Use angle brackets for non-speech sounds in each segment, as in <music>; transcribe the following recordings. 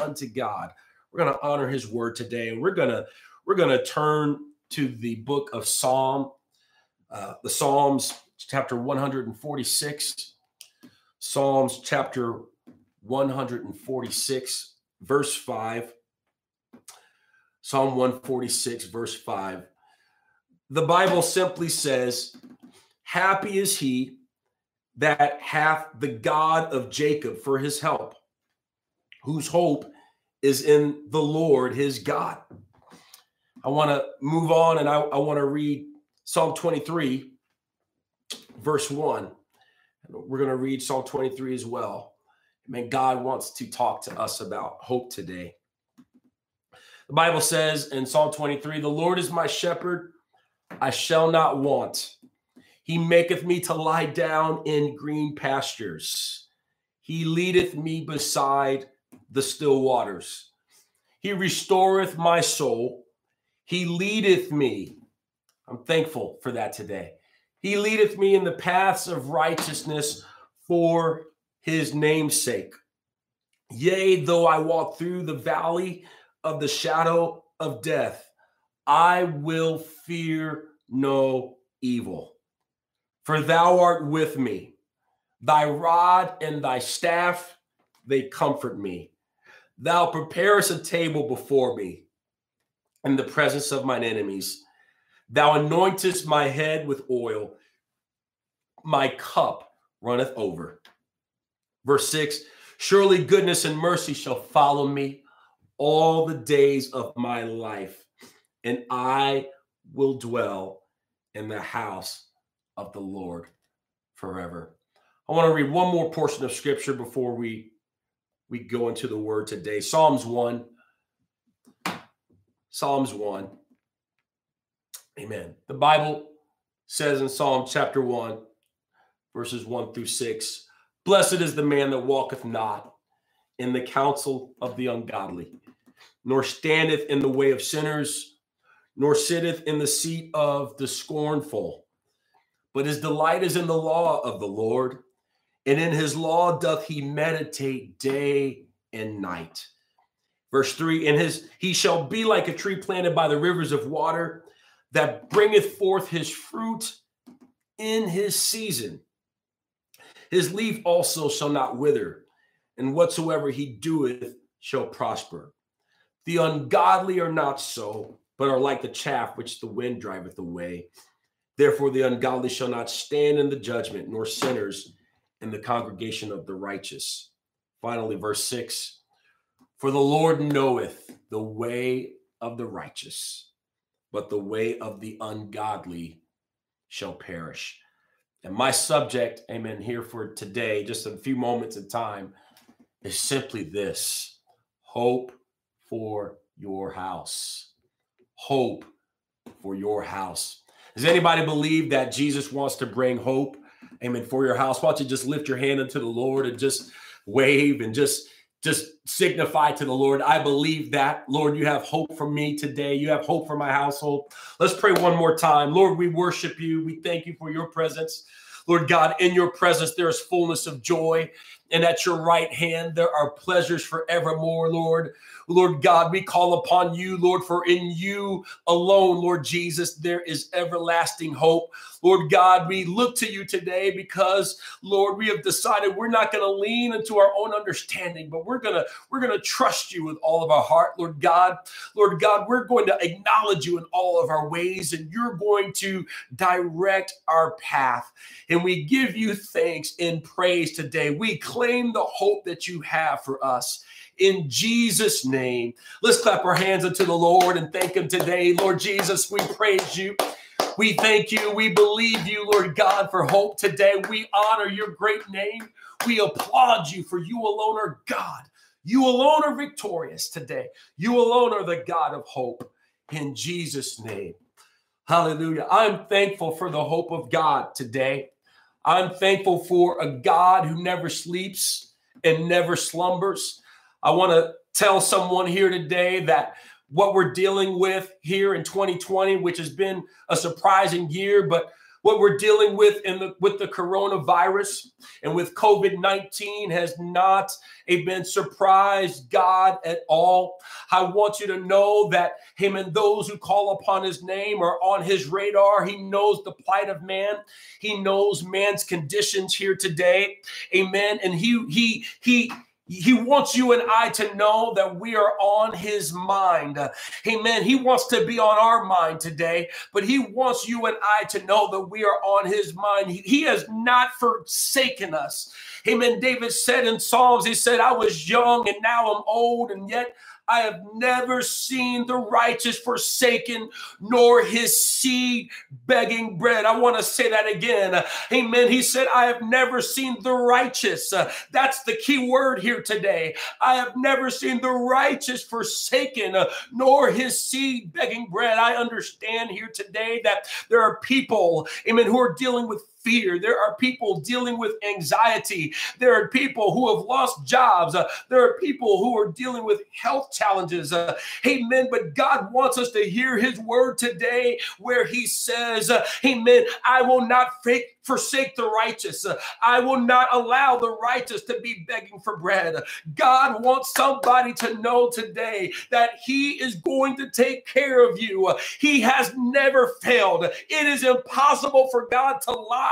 unto God. We're going to honor his word today. And we're going to we're going to turn to the book of Psalm uh, the Psalms chapter 146 Psalms chapter 146 verse 5 Psalm 146 verse 5 the Bible simply says happy is he that hath the God of Jacob for his help whose hope is in the Lord his God. I want to move on and I, I want to read Psalm 23, verse 1. We're going to read Psalm 23 as well. Man, God wants to talk to us about hope today. The Bible says in Psalm 23 The Lord is my shepherd, I shall not want. He maketh me to lie down in green pastures. He leadeth me beside the still waters. He restoreth my soul. He leadeth me. I'm thankful for that today. He leadeth me in the paths of righteousness for his name's sake. Yea, though I walk through the valley of the shadow of death, I will fear no evil. For thou art with me. Thy rod and thy staff, they comfort me. Thou preparest a table before me in the presence of mine enemies. Thou anointest my head with oil. My cup runneth over. Verse 6 Surely goodness and mercy shall follow me all the days of my life, and I will dwell in the house of the Lord forever. I want to read one more portion of scripture before we we go into the word today. Psalms 1. Psalms 1. Amen. The Bible says in Psalm chapter 1, verses 1 through 6 Blessed is the man that walketh not in the counsel of the ungodly, nor standeth in the way of sinners, nor sitteth in the seat of the scornful. But his delight is in the law of the Lord, and in his law doth he meditate day and night. Verse 3 In his he shall be like a tree planted by the rivers of water that bringeth forth his fruit in his season. His leaf also shall not wither, and whatsoever he doeth shall prosper. The ungodly are not so, but are like the chaff which the wind driveth away. Therefore, the ungodly shall not stand in the judgment, nor sinners in the congregation of the righteous. Finally, verse 6 For the Lord knoweth the way of the righteous, but the way of the ungodly shall perish. And my subject, amen, here for today, just a few moments of time, is simply this hope for your house. Hope for your house. Does anybody believe that Jesus wants to bring hope, amen, for your house? Why don't you just lift your hand unto the Lord and just wave and just just signify to the Lord, I believe that. Lord, you have hope for me today. You have hope for my household. Let's pray one more time. Lord, we worship you. We thank you for your presence. Lord God, in your presence, there is fullness of joy. And at your right hand, there are pleasures forevermore, Lord. Lord God, we call upon you, Lord, for in you alone, Lord Jesus, there is everlasting hope. Lord God, we look to you today because, Lord, we have decided we're not going to lean into our own understanding, but we're going to we're going to trust you with all of our heart, Lord God. Lord God, we're going to acknowledge you in all of our ways and you're going to direct our path. And we give you thanks and praise today. We claim the hope that you have for us in Jesus' name. Let's clap our hands unto the Lord and thank Him today. Lord Jesus, we praise you. We thank you. We believe you, Lord God, for hope today. We honor your great name. We applaud you for you alone are God. You alone are victorious today. You alone are the God of hope in Jesus' name. Hallelujah. I'm thankful for the hope of God today. I'm thankful for a God who never sleeps and never slumbers. I want to tell someone here today that what we're dealing with here in 2020, which has been a surprising year, but what we're dealing with in the with the coronavirus and with COVID-19 has not been surprised God at all. I want you to know that him and those who call upon his name are on his radar. He knows the plight of man. He knows man's conditions here today. Amen. And he he he he wants you and I to know that we are on his mind. Amen. He wants to be on our mind today, but he wants you and I to know that we are on his mind. He, has not forsaken us. Amen. David said in Psalms, he said, I was young and now I'm old, and yet I have never seen the righteous forsaken, nor his seed begging bread. I want to say that again. Amen. He said, I have never seen the righteous. Uh, that's the key word here today. I have never seen the righteous forsaken, uh, nor his seed begging bread. I understand here today that there are people, amen, who are dealing with fear. There are people dealing with anxiety. There are people who have lost jobs. Uh, there are people who are dealing with health challenges. Uh, amen. But God wants us to hear his word today where he says, uh, Amen, I will not fake forsake the righteous. I will not allow the righteous to be begging for bread. God wants somebody to know today that He is going to take care of you. He has never failed. It is impossible for God to lie,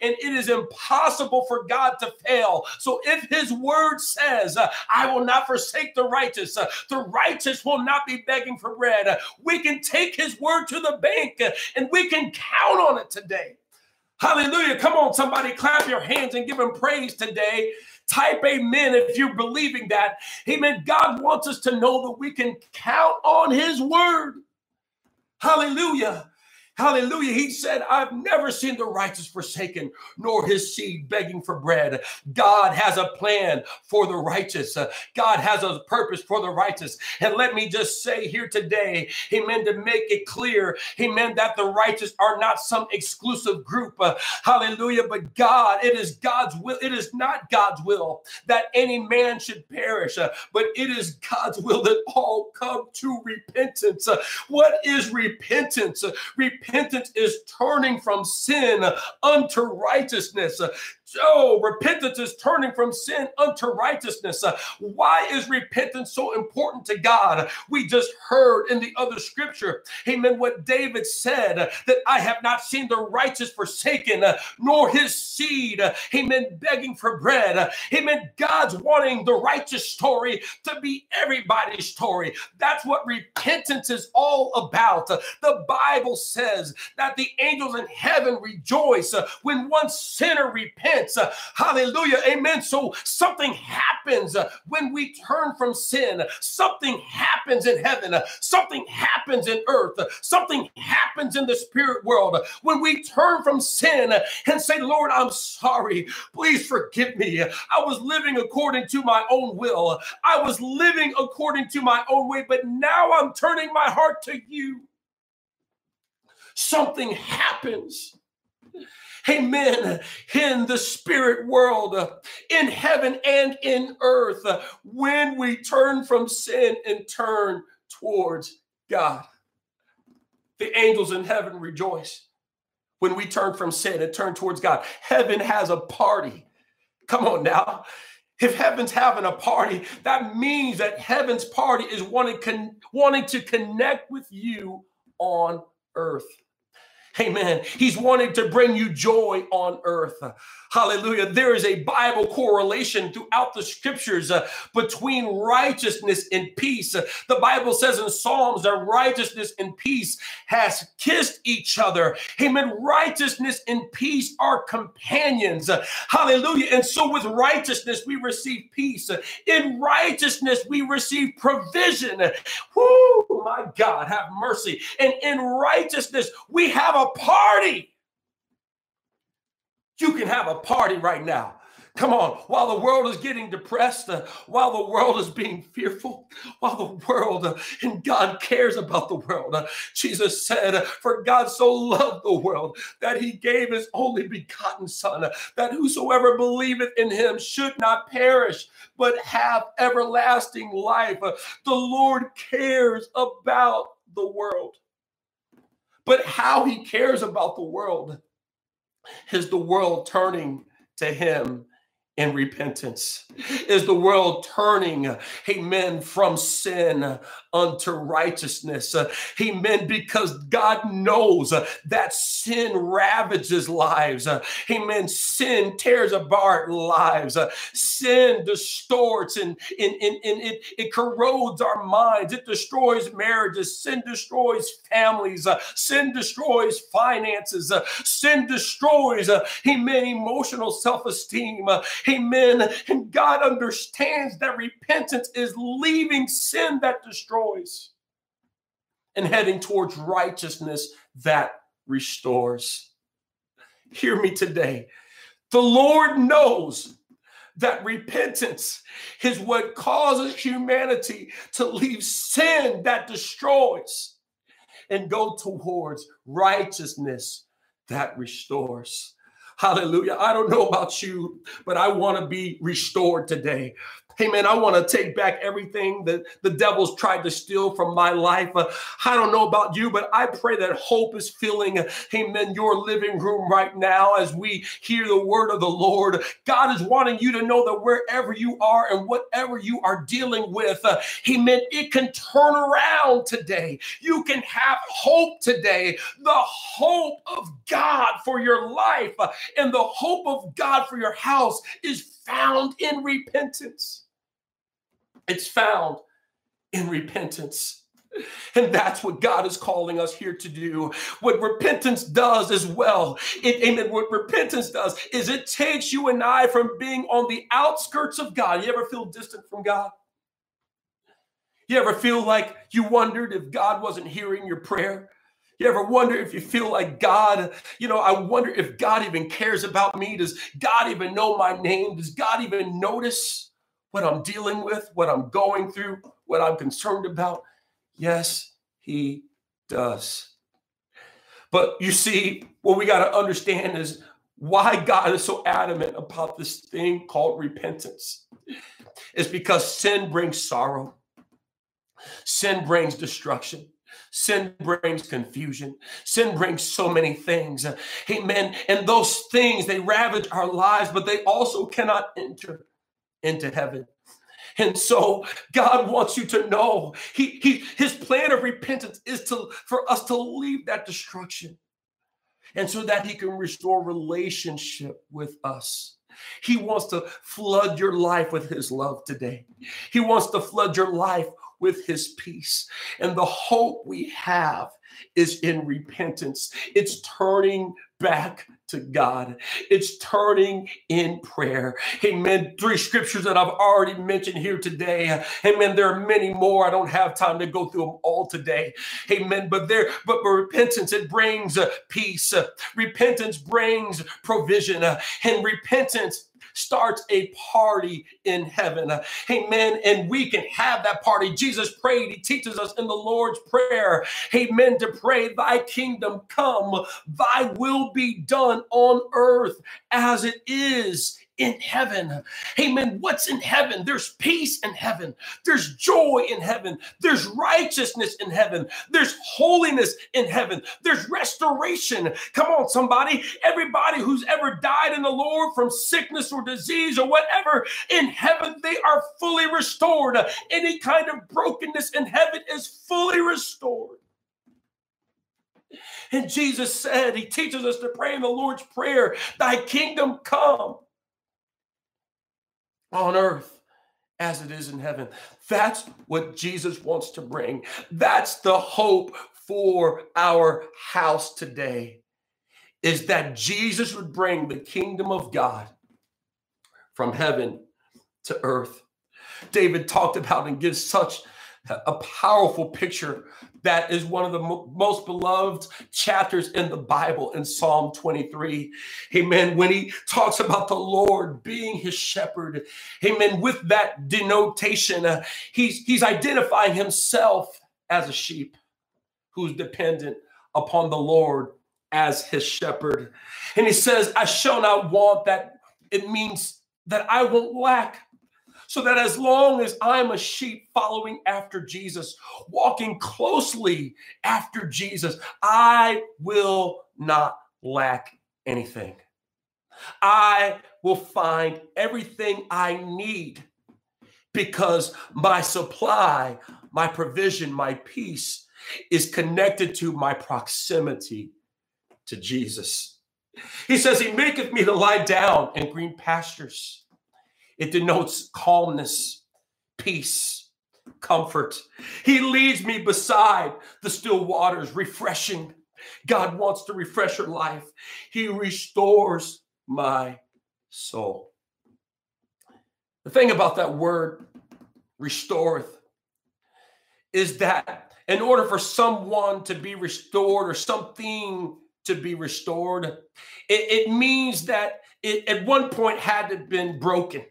and it is impossible for God to fail. So if His word says, uh, I will not forsake the righteous, uh, the righteous will not be begging for bread, uh, we can take His word to the bank and we can count on it today. Hallelujah. Come on, somebody, clap your hands and give him praise today. Type amen if you're believing that. Amen. God wants us to know that we can count on his word. Hallelujah. Hallelujah. He said, I've never seen the righteous forsaken, nor his seed begging for bread. God has a plan for the righteous. Uh, God has a purpose for the righteous. And let me just say here today, he meant to make it clear, he meant that the righteous are not some exclusive group. Uh, hallelujah. But God, it is God's will. It is not God's will that any man should perish, uh, but it is God's will that all come to repentance. What is repentance? Repentance repentance is turning from sin unto righteousness. Oh, repentance is turning from sin unto righteousness. Uh, why is repentance so important to God? We just heard in the other scripture, amen, what David said uh, that I have not seen the righteous forsaken, uh, nor his seed, amen, begging for bread. Amen. God's wanting the righteous story to be everybody's story. That's what repentance is all about. The Bible says that the angels in heaven rejoice when one sinner repents repents. Uh, hallelujah. Amen. So something happens uh, when we turn from sin. Something happens in heaven. Uh, something happens in earth. Something happens in the spirit world when we turn from sin and say, Lord, I'm sorry. Please forgive me. I was living according to my own will. I was living according to my own way, but now I'm turning my heart to you. Something happens amen, in the spirit world, in heaven and in earth, when we turn from sin and turn towards God. The angels in heaven rejoice when we turn from sin and turn towards God. Heaven has a party. Come on now. If heaven's having a party, that means that heaven's party is wanting, wanting to connect with you on earth. Amen. He's wanting to bring you joy on earth. Hallelujah. There is a Bible correlation throughout the scriptures uh, between righteousness and peace. Uh, the Bible says in Psalms that righteousness and peace has kissed each other. Amen. Righteousness and peace are companions. Uh, hallelujah. And so with righteousness, we receive peace. In righteousness, we receive provision. Whoo, my God, have mercy. And in righteousness, we have a party. You can have a party right now. Come on, while the world is getting depressed, uh, while the world is being fearful, while the world uh, and God cares about the world. Uh, Jesus said, For God so loved the world that he gave his only begotten Son, uh, that whosoever believeth in him should not perish, but have everlasting life. Uh, the Lord cares about the world. But how he cares about the world is the world turning to him in repentance? Is the world turning, amen, from sin unto righteousness? Uh, amen, because God knows uh, that sin ravages lives. Uh, amen, sin tears apart lives. Sin distorts and, and, and, and it, it corrodes our minds. It destroys marriages. Sin destroys families. Sin destroys finances. Sin destroys, amen, emotional self esteem. Amen. And God understands that repentance is leaving sin that destroys and heading towards righteousness that restores. Hear me today. The Lord knows that repentance is what causes humanity to leave sin that destroys and go towards righteousness that restores. Hallelujah. I don't know about you, but I want to be restored today. Hey, man, I want to take back everything that the devil's tried to steal from my life. Uh, I don't know about you, but I pray that hope is filling, amen, your living room right now as we hear the word of the Lord. God is wanting you to know that wherever you are and whatever you are dealing with, uh, amen, it can turn around today. You can have hope today. The hope of God for your life uh, and the hope of God for your house is found in repentance. It's found in repentance. And that's what God is calling us here to do. What repentance does as well, it, amen. What repentance does is it takes you and I from being on the outskirts of God. You ever feel distant from God? You ever feel like you wondered if God wasn't hearing your prayer? You ever wonder if you feel like God, you know, I wonder if God even cares about me? Does God even know my name? Does God even notice? What I'm dealing with, what I'm going through, what I'm concerned about? Yes, he does. But you see, what we got to understand is why God is so adamant about this thing called repentance. Is because sin brings sorrow, sin brings destruction. Sin brings confusion. Sin brings so many things. Amen. And those things, they ravage our lives, but they also cannot enter into heaven. And so God wants you to know he, he his plan of repentance is to for us to leave that destruction and so that he can restore relationship with us. He wants to flood your life with his love today. He wants to flood your life with his peace. And the hope we have is in repentance. It's turning back to God. It's turning in prayer. Amen. Three scriptures that I've already mentioned here today. Amen. There are many more. I don't have time to go through them all today. Amen. But there, but, but repentance, it brings uh, peace. Repentance brings provision. And repentance starts a party in heaven. Amen. And we can have that party. Jesus prayed, he teaches us in the Lord's Prayer, amen, to pray, Thy kingdom come, Thy will be done on earth as it is in heaven. Amen. What's in heaven? There's peace in heaven. There's joy in heaven. There's righteousness in heaven. There's holiness in heaven. There's restoration. Come on, somebody. Everybody who's ever died in the Lord from sickness or disease or whatever, in heaven, they are fully restored. Any kind of brokenness in heaven is fully restored. And Jesus said, He teaches us to pray in the Lord's Prayer, Thy kingdom come on earth as it is in heaven. That's what Jesus wants to bring. That's the hope for our house today is that Jesus would bring the kingdom of God from heaven to earth. David talked about and gives such a powerful picture that is one of the mo- most beloved chapters in the Bible in Psalm 23. Amen. When he talks about the Lord being his shepherd, amen. With that denotation, uh, he's, he's identifying himself as a sheep who's dependent upon the Lord as his shepherd. And he says, I shall not want that. It means that I won't lack so that as long as I'm a sheep following after Jesus, walking closely after Jesus, I will not lack anything. I will find everything I need because my supply, my provision, my peace is connected to my proximity to Jesus. He says, He maketh me to lie down in green pastures. It denotes calmness, peace, comfort. He leads me beside the still waters, refreshing. God wants to refresh your life. He restores my soul. The thing about that word, restoreth, is that in order for someone to be restored or something to be restored, it, it means that it at one point had been broken.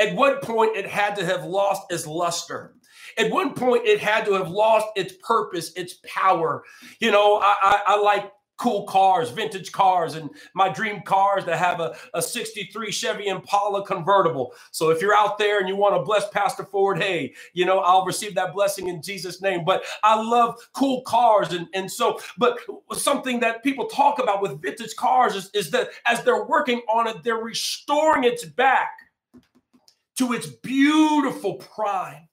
At one point, it had to have lost its luster. At one point, it had to have lost its purpose, its power. You know, I, I, I like cool cars, vintage cars, and my dream cars that have a, a 63 Chevy Impala convertible. So if you're out there and you want to bless Pastor Ford, hey, you know, I'll receive that blessing in Jesus' name. But I love cool cars. And, and so, but something that people talk about with vintage cars is, is that as they're working on it, they're restoring its back to its beautiful prime.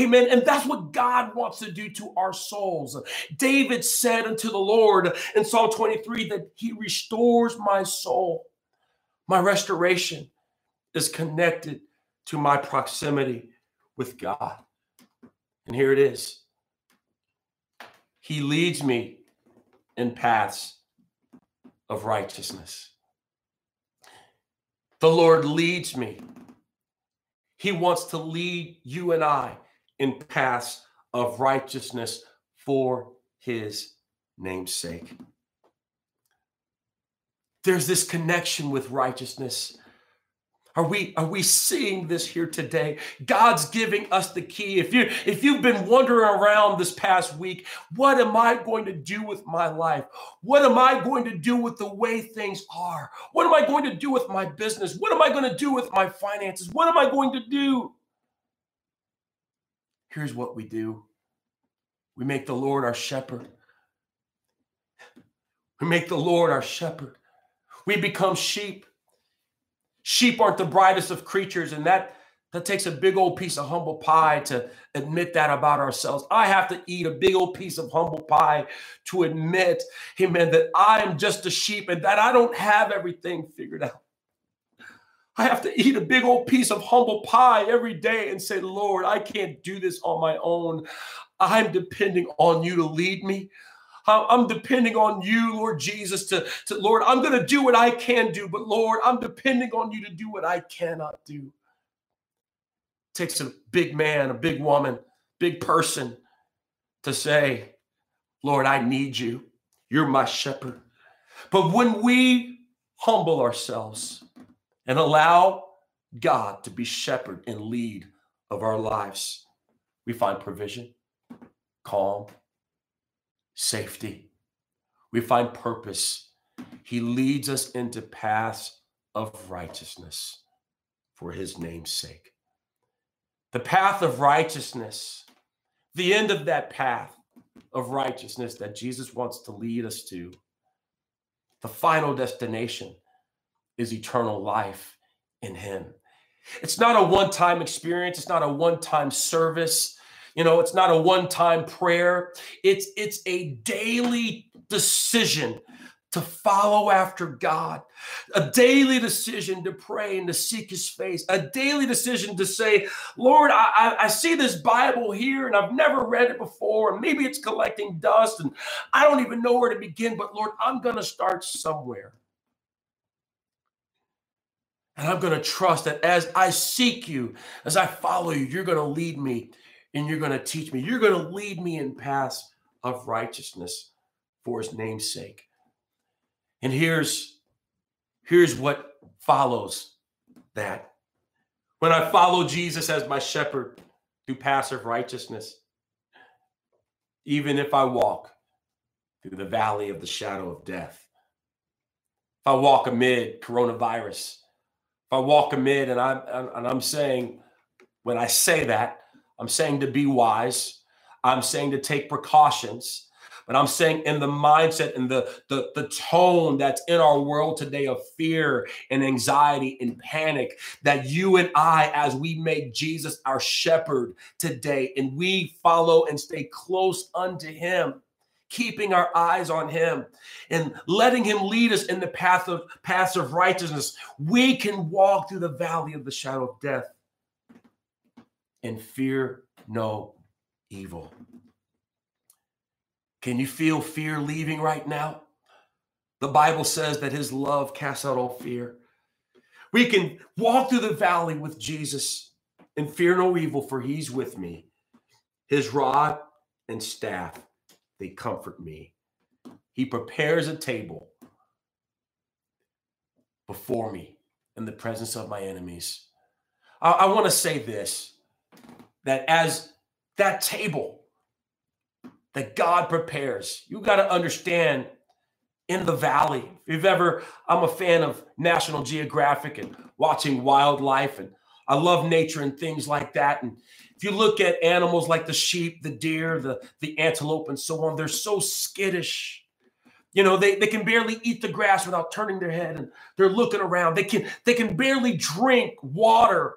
Amen. And that's what God wants to do to our souls. David said unto the Lord in Psalm 23 that he restores my soul. My restoration is connected to my proximity with God. And here it is He leads me in paths of righteousness. The Lord leads me. He wants to lead you and I in paths of righteousness for his namesake. There's this connection with righteousness. Are we are we seeing this here today? God's giving us the key. If you if you've been wandering around this past week, what am I going to do with my life? What am I going to do with the way things are? What am I going to do with my business? What am I going to do with my finances? What am I going to do? Here's what we do we make the Lord our shepherd. We make the Lord our shepherd. We become sheep. Sheep aren't the brightest of creatures, and that that takes a big old piece of humble pie to admit that about ourselves. I have to eat a big old piece of humble pie to admit, amen, that I am just a sheep and that I don't have everything figured out. I have to eat a big old piece of humble pie every day and say, Lord, I can't do this on my own. I'm depending on you to lead me. I'm depending on you, Lord Jesus, to, to Lord, I'm going to do what I can do, but Lord, I'm depending on you to do what I cannot do. It takes a big man, a big woman, big person to say, Lord, I need you. You're my shepherd. But when we humble ourselves, and allow God to be shepherd and lead of our lives, we find provision, calm, safety. We find purpose. He leads us into paths of righteousness for his name's sake. The path of righteousness, the end of that path of righteousness that Jesus wants to lead us to, the final destination is eternal life in him. It's not a one time experience, it's not a one time service. You know, it's not a one time prayer. It's it's a daily decision to follow after God, a daily decision to pray and to seek his face, a daily decision to say, Lord, I, I, see this Bible here and I've never read it before, and maybe it's collecting dust and I don't even know where to begin, but Lord, I'm going to start somewhere. And I'm going to trust that as I seek you, as I follow you, you're going to lead me and you're going to teach me. You're going to lead me in paths of righteousness for his name's sake. And here's here's what follows that. When I follow Jesus as my shepherd through paths of righteousness, even if I walk through the valley of the shadow of death, if I walk amid coronavirus, if I walk amid and I'm and I'm saying when I say that, I'm saying to be wise. I'm saying to take precautions. But I'm saying in the mindset and the, the, the tone that's in our world today of fear and anxiety and panic, that you and I, as we make Jesus our shepherd today, and we follow and stay close unto him, keeping our eyes on him and letting him lead us in the path of paths of righteousness, we can walk through the valley of the shadow of death and fear no evil. Can you feel fear leaving right now? The Bible says that his love casts out all fear. We can walk through the valley with Jesus and fear no evil, for he's with me. His rod and staff, they comfort me. He prepares a table before me in the presence of my enemies. I, I want to say this that as that table that God prepares, you got to understand in the valley. If you've ever, I'm a fan of National Geographic and watching wildlife, and I love nature and things like that. And if you look at animals like the sheep, the deer, the, the antelope, and so on, they're so skittish. You know, they, they can barely eat the grass without turning their head and they're looking around. They can they can barely drink water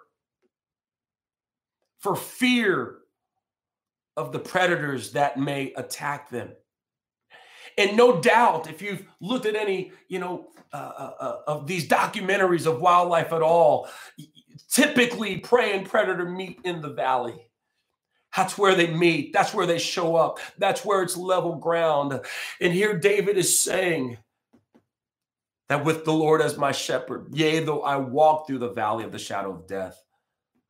for fear of the predators that may attack them. And no doubt, if you've looked at any, you know, uh, uh, uh, of these documentaries of wildlife at all, typically prey and predator meet in the valley. That's where they meet. That's where they show up. That's where it's level ground. And here David is saying that with the Lord as my shepherd, yea, though I walk through the valley of the shadow of death,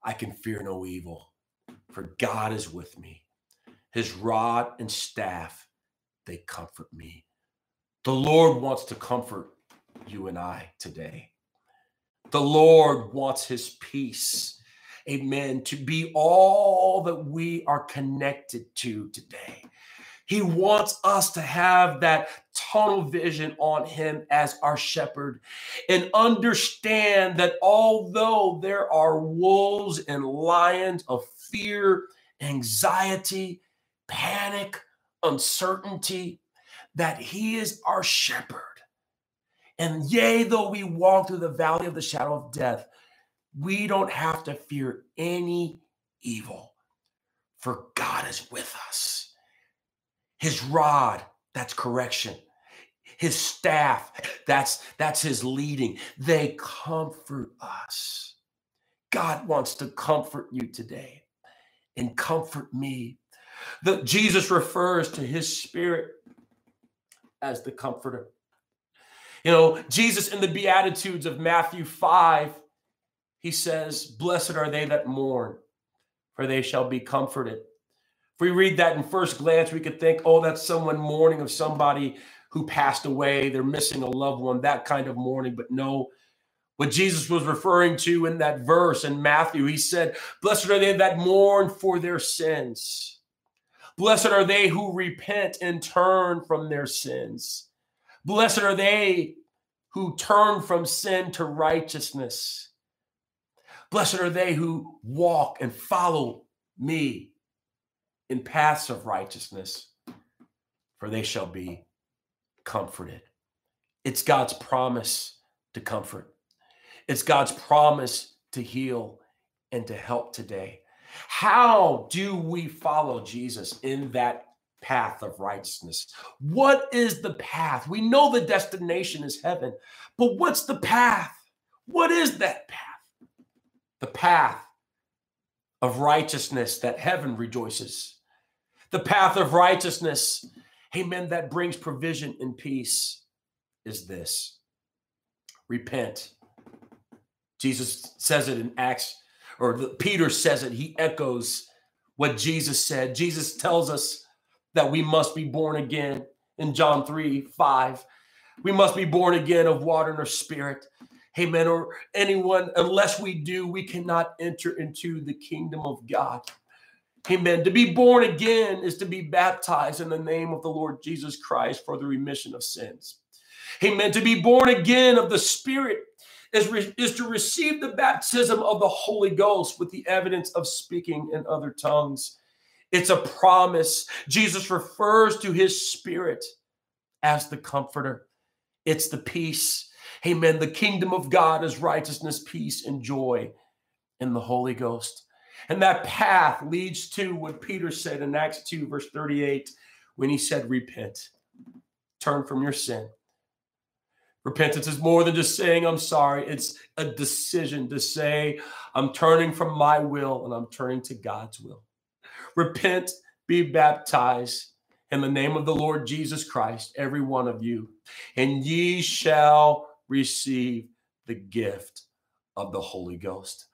I can fear no evil, for God is with me. His rod and staff, they comfort me. The Lord wants to comfort you and I today. The Lord wants his peace, amen, to be all that we are connected to today. He wants us to have that tunnel vision on him as our shepherd and understand that although there are wolves and lions of fear, anxiety, panic, uncertainty, that he is our shepherd. And yea, though we walk through the valley of the shadow of death, we don't have to fear any evil, for God is with us. His rod, that's correction. His staff, that's that's his leading. They comfort us. God wants to comfort you today and comfort me. The, Jesus refers to his spirit as the comforter. You know, Jesus in the Beatitudes of Matthew 5, he says, Blessed are they that mourn, for they shall be comforted. If we read that in first glance, we could think, oh, that's someone mourning of somebody who passed away. They're missing a loved one, that kind of mourning. But no, what Jesus was referring to in that verse in Matthew, he said, Blessed are they that mourn for their sins. Blessed are they who repent and turn from their sins. Blessed are they who turn from sin to righteousness. Blessed are they who walk and follow me in paths of righteousness, for they shall be comforted. It's God's promise to comfort, it's God's promise to heal and to help today. How do we follow Jesus in that path of righteousness? What is the path? We know the destination is heaven, but what's the path? What is that path? The path of righteousness that heaven rejoices the path of righteousness, amen, that brings provision and peace is this repent. Jesus says it in Acts, or Peter says it, he echoes what Jesus said. Jesus tells us that we must be born again in John 3 5. We must be born again of water and of spirit. Amen. Or anyone, unless we do, we cannot enter into the kingdom of God. Amen. To be born again is to be baptized in the name of the Lord Jesus Christ for the remission of sins. Amen. To be born again of the Spirit is, re- is to receive the baptism of the Holy Ghost with the evidence of speaking in other tongues. It's a promise. Jesus refers to his spirit as the comforter. It's the peace. Amen. The kingdom of God is righteousness, peace, and joy in the Holy Ghost. And that path leads to what Peter said in Acts 2, verse 38, when he said, Repent, turn from your sin. Repentance is more than just saying, I'm sorry. It's a decision to say, I'm turning from my will and I'm turning to God's will. Repent, be baptized in the name of the Lord Jesus Christ, every one of you, and ye shall receive the gift of the Holy Ghost.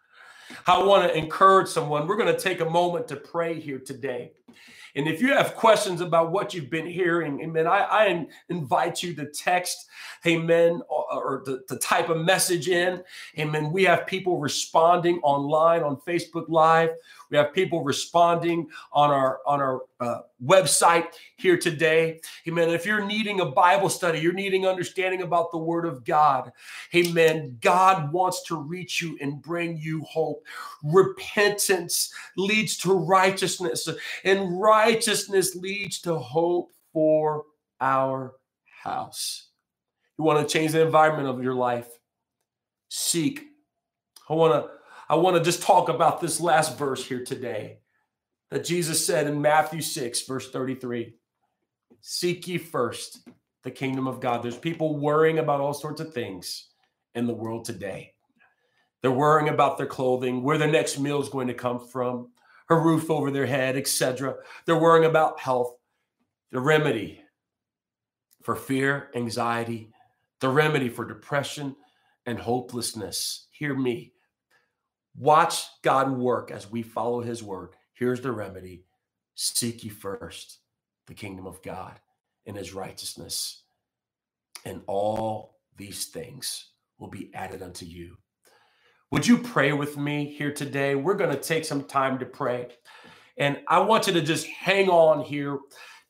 I want to encourage someone. We're going to take a moment to pray here today. And if you have questions about what you've been hearing, amen, I, I invite you to text, amen, or, or to, to type a message in. Amen. We have people responding online on Facebook Live. We have people responding on our on our uh, website here today. Amen. If you're needing a Bible study, you're needing understanding about the Word of God. Amen. God wants to reach you and bring you hope. Repentance leads to righteousness, and righteousness leads to hope for our house. You want to change the environment of your life? Seek. I want to I want to just talk about this last verse here today that Jesus said in Matthew 6, verse 33 Seek ye first the kingdom of God. There's people worrying about all sorts of things in the world today. They're worrying about their clothing, where their next meal is going to come from, a roof over their head, etc. They're worrying about health. The remedy for fear, anxiety, the remedy for depression and hopelessness. Hear me. Watch God work as we follow his word. Here's the remedy seek ye first the kingdom of God and his righteousness, and all these things will be added unto you. Would you pray with me here today? We're going to take some time to pray. And I want you to just hang on here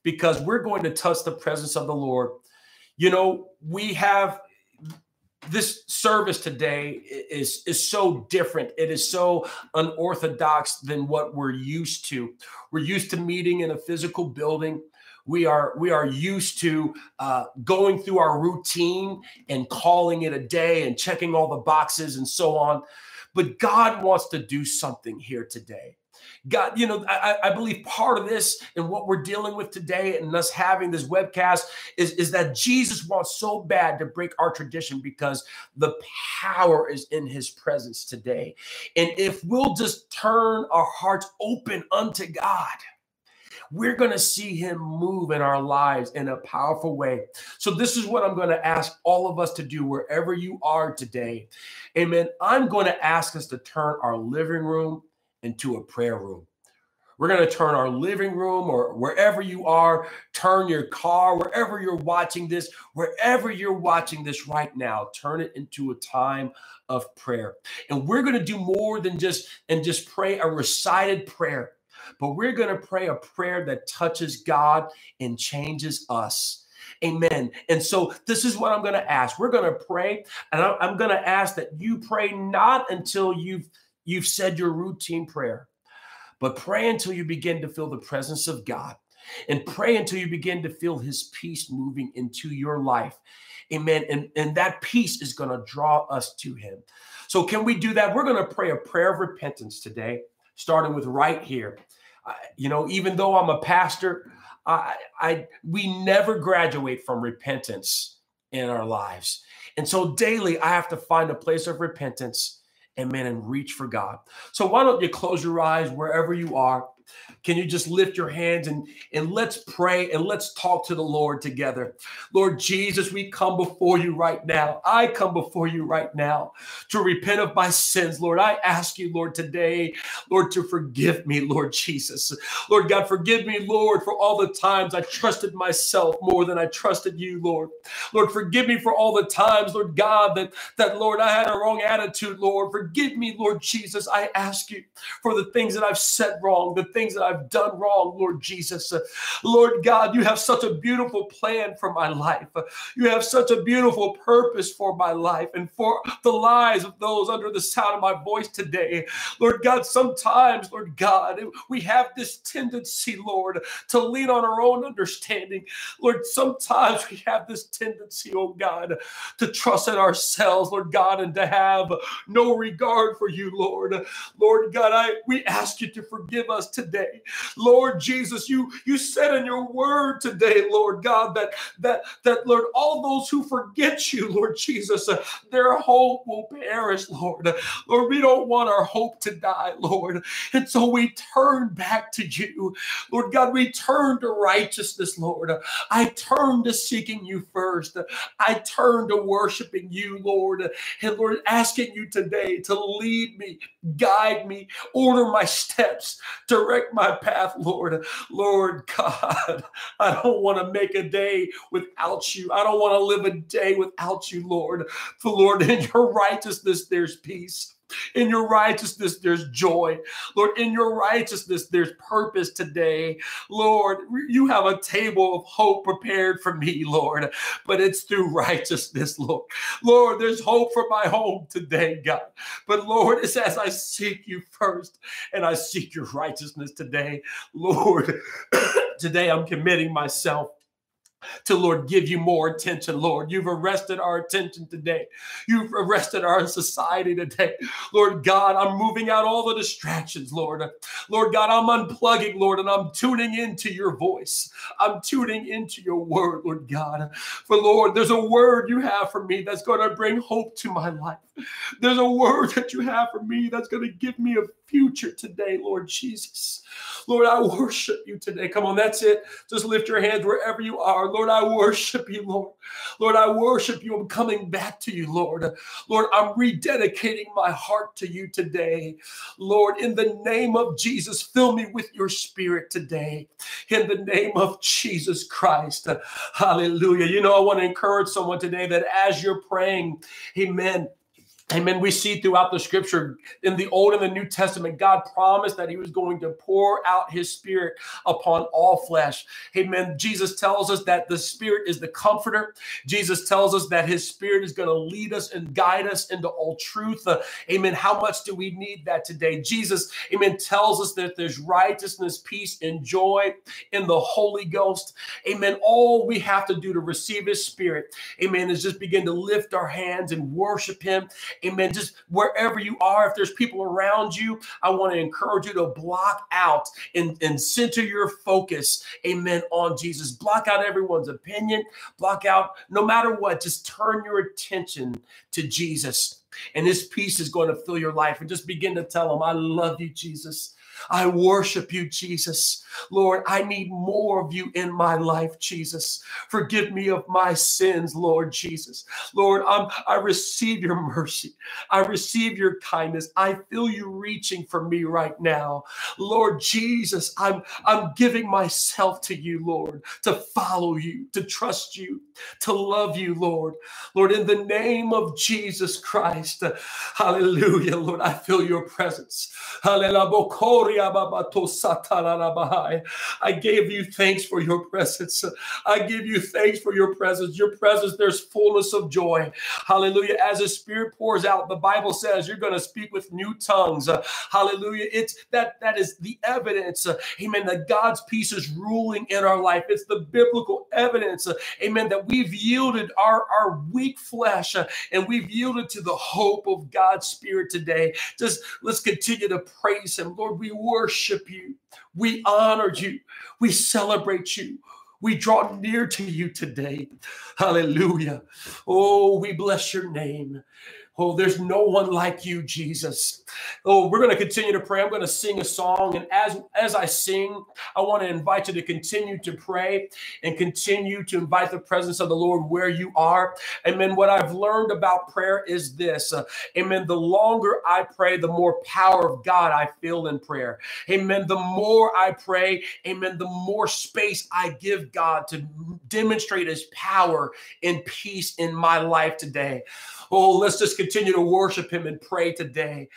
because we're going to touch the presence of the Lord. You know, we have this service today is is so different. It is so unorthodox than what we're used to. We're used to meeting in a physical building. We are we are used to uh, going through our routine and calling it a day and checking all the boxes and so on. But god wants to do something here today God, you know, I, I, believe part of this and what we're dealing with today and us having this webcast is, is that Jesus wants so bad to break our tradition because the power is in his presence today. And if we'll just turn our hearts open unto God, we're going to see him move in our lives in a powerful way. So, this is what I'm going to ask all of us to do wherever you are today. Amen. I'm going to ask us to turn our living room into a prayer room. We're going to turn our living room or wherever you are, turn your car, wherever you're watching this, wherever you're watching this right now, turn it into a time of prayer. And we're going to do more than just and just pray a recited prayer, but we're going to pray a prayer that touches God and changes us. Amen. And so this is what I'm going to ask. We're going to pray, and I'm going to ask that you pray not until you've You've said your routine prayer, but pray until you begin to feel the presence of God and pray until you begin to feel his peace moving into your life. Amen. And, and that peace is going to draw us to him. So, can we do that? We're going to pray a prayer of repentance today, starting with right here. I, you know, even though I'm a pastor, I, I we never graduate from repentance in our lives. And so daily I have to find a place of repentance amen, and reach for God. So why don't you close your eyes wherever you are can you just lift your hands and, and let's pray and let's talk to the Lord together? Lord Jesus, we come before you right now. I come before you right now to repent of my sins, Lord. I ask you, Lord, today, Lord, to forgive me, Lord Jesus. Lord God, forgive me, Lord, for all the times I trusted myself more than I trusted you, Lord. Lord, forgive me for all the times, Lord God, that, that Lord, I had a wrong attitude, Lord. Forgive me, Lord Jesus. I ask you for the things that I've said wrong, the things that I've done wrong, Lord Jesus. Lord God, you have such a beautiful plan for my life. You have such a beautiful purpose for my life and for the lives of those under the sound of my voice today. Lord God, sometimes, Lord God, we have this tendency, Lord, to lean on our own understanding. Lord, sometimes we have this tendency, oh God, to trust in ourselves, Lord God, and to have no regard for you, Lord. Lord God, I we ask you to forgive us today. Lord Jesus, you you said in your word today, Lord God, that that that Lord, all those who forget you, Lord Jesus, uh, their hope will perish, Lord. Lord, we don't want our hope to die, Lord. And so we turn back to you. Lord God, we turn to righteousness, Lord. I turn to seeking you first. I turn to worshiping you, Lord. And Lord, asking you today to lead me, guide me, order my steps, direct my path, Lord. Lord God, I don't want to make a day without you. I don't want to live a day without you, Lord. For Lord, in your righteousness, there's peace. In your righteousness, there's joy. Lord, in your righteousness, there's purpose today. Lord, you have a table of hope prepared for me, Lord, but it's through righteousness, Lord. Lord, there's hope for my home today, God. But Lord, it's as I seek you first and I seek your righteousness today. Lord, <coughs> today I'm committing myself to Lord give you more attention, Lord. You've arrested our attention today. You've arrested our society today. Lord God, I'm moving out all the distractions, Lord. Lord God, I'm unplugging, Lord, and I'm tuning into your voice. I'm tuning into your word, Lord God. For Lord, there's a word you have for me that's going to bring hope to my life. There's a word that you have for me that's going to give me a future today, Lord Jesus. Lord, I worship you today. Come on, that's it. Just lift your hands wherever you are. Lord, I worship you, Lord. Lord, I worship you. I'm coming back to you, Lord. Lord, I'm rededicating my heart to you today. Lord, in the name of Jesus, fill me with your spirit today. In the name of Jesus Christ. Hallelujah. You know, I want to encourage someone today that as you're praying, amen Amen. We see throughout the scripture in the Old and the New Testament, God promised that He was going to pour out His Spirit upon all flesh. Amen. Jesus tells us that the Spirit is the comforter. Jesus tells us that His Spirit is going to lead us and guide us into all truth. Uh, amen. How much do we need that today? Jesus, amen, tells us that there's righteousness, peace, and joy in the Holy Ghost. Amen. All we have to do to receive His Spirit, amen, is just begin to lift our hands and worship Him Amen. Just wherever you are, if there's people around you, I want to encourage you to block out and, and center your focus, amen, on Jesus. Block out everyone's opinion, block out no matter what, just turn your attention to Jesus. And this peace is going to fill your life. And just begin to tell him, I love you, Jesus. I worship you, Jesus. Lord, I need more of you in my life, Jesus. Forgive me of my sins, Lord Jesus. Lord, I'm, I receive your mercy. I receive your kindness. I feel you reaching for me right now. Lord Jesus, I'm, I'm giving myself to you, Lord, to follow you, to trust you, to love you, Lord. Lord, in the name of Jesus Christ, hallelujah, Lord, I feel your presence. Hallelujah. I gave you thanks for your presence. I give you thanks for your presence. Your presence, there's fullness of joy. Hallelujah. As the Spirit pours out, the Bible says you're going to speak with new tongues. Hallelujah. It's that that is the evidence. Amen. That God's peace is ruling in our life. It's the biblical evidence. Amen. That we've yielded our, our weak flesh and we've yielded to the hope of God's Spirit today. Just let's continue to praise Him. Lord, we worship you. We honor you. We celebrate you. We draw near to you today. Hallelujah. Oh, we bless your name. Oh, there's no one like you, Jesus. Oh, we're going to continue to pray. I'm going to sing a song. And as, as I sing, I want to invite you to continue to pray and continue to invite the presence of the Lord where you are. Amen. What I've learned about prayer is this. Uh, amen. The longer I pray, the more power of God I feel in prayer. Amen. The more I pray, amen, the more space I give God to demonstrate his power and peace in my life today. Oh, let's just continue to worship him and pray today.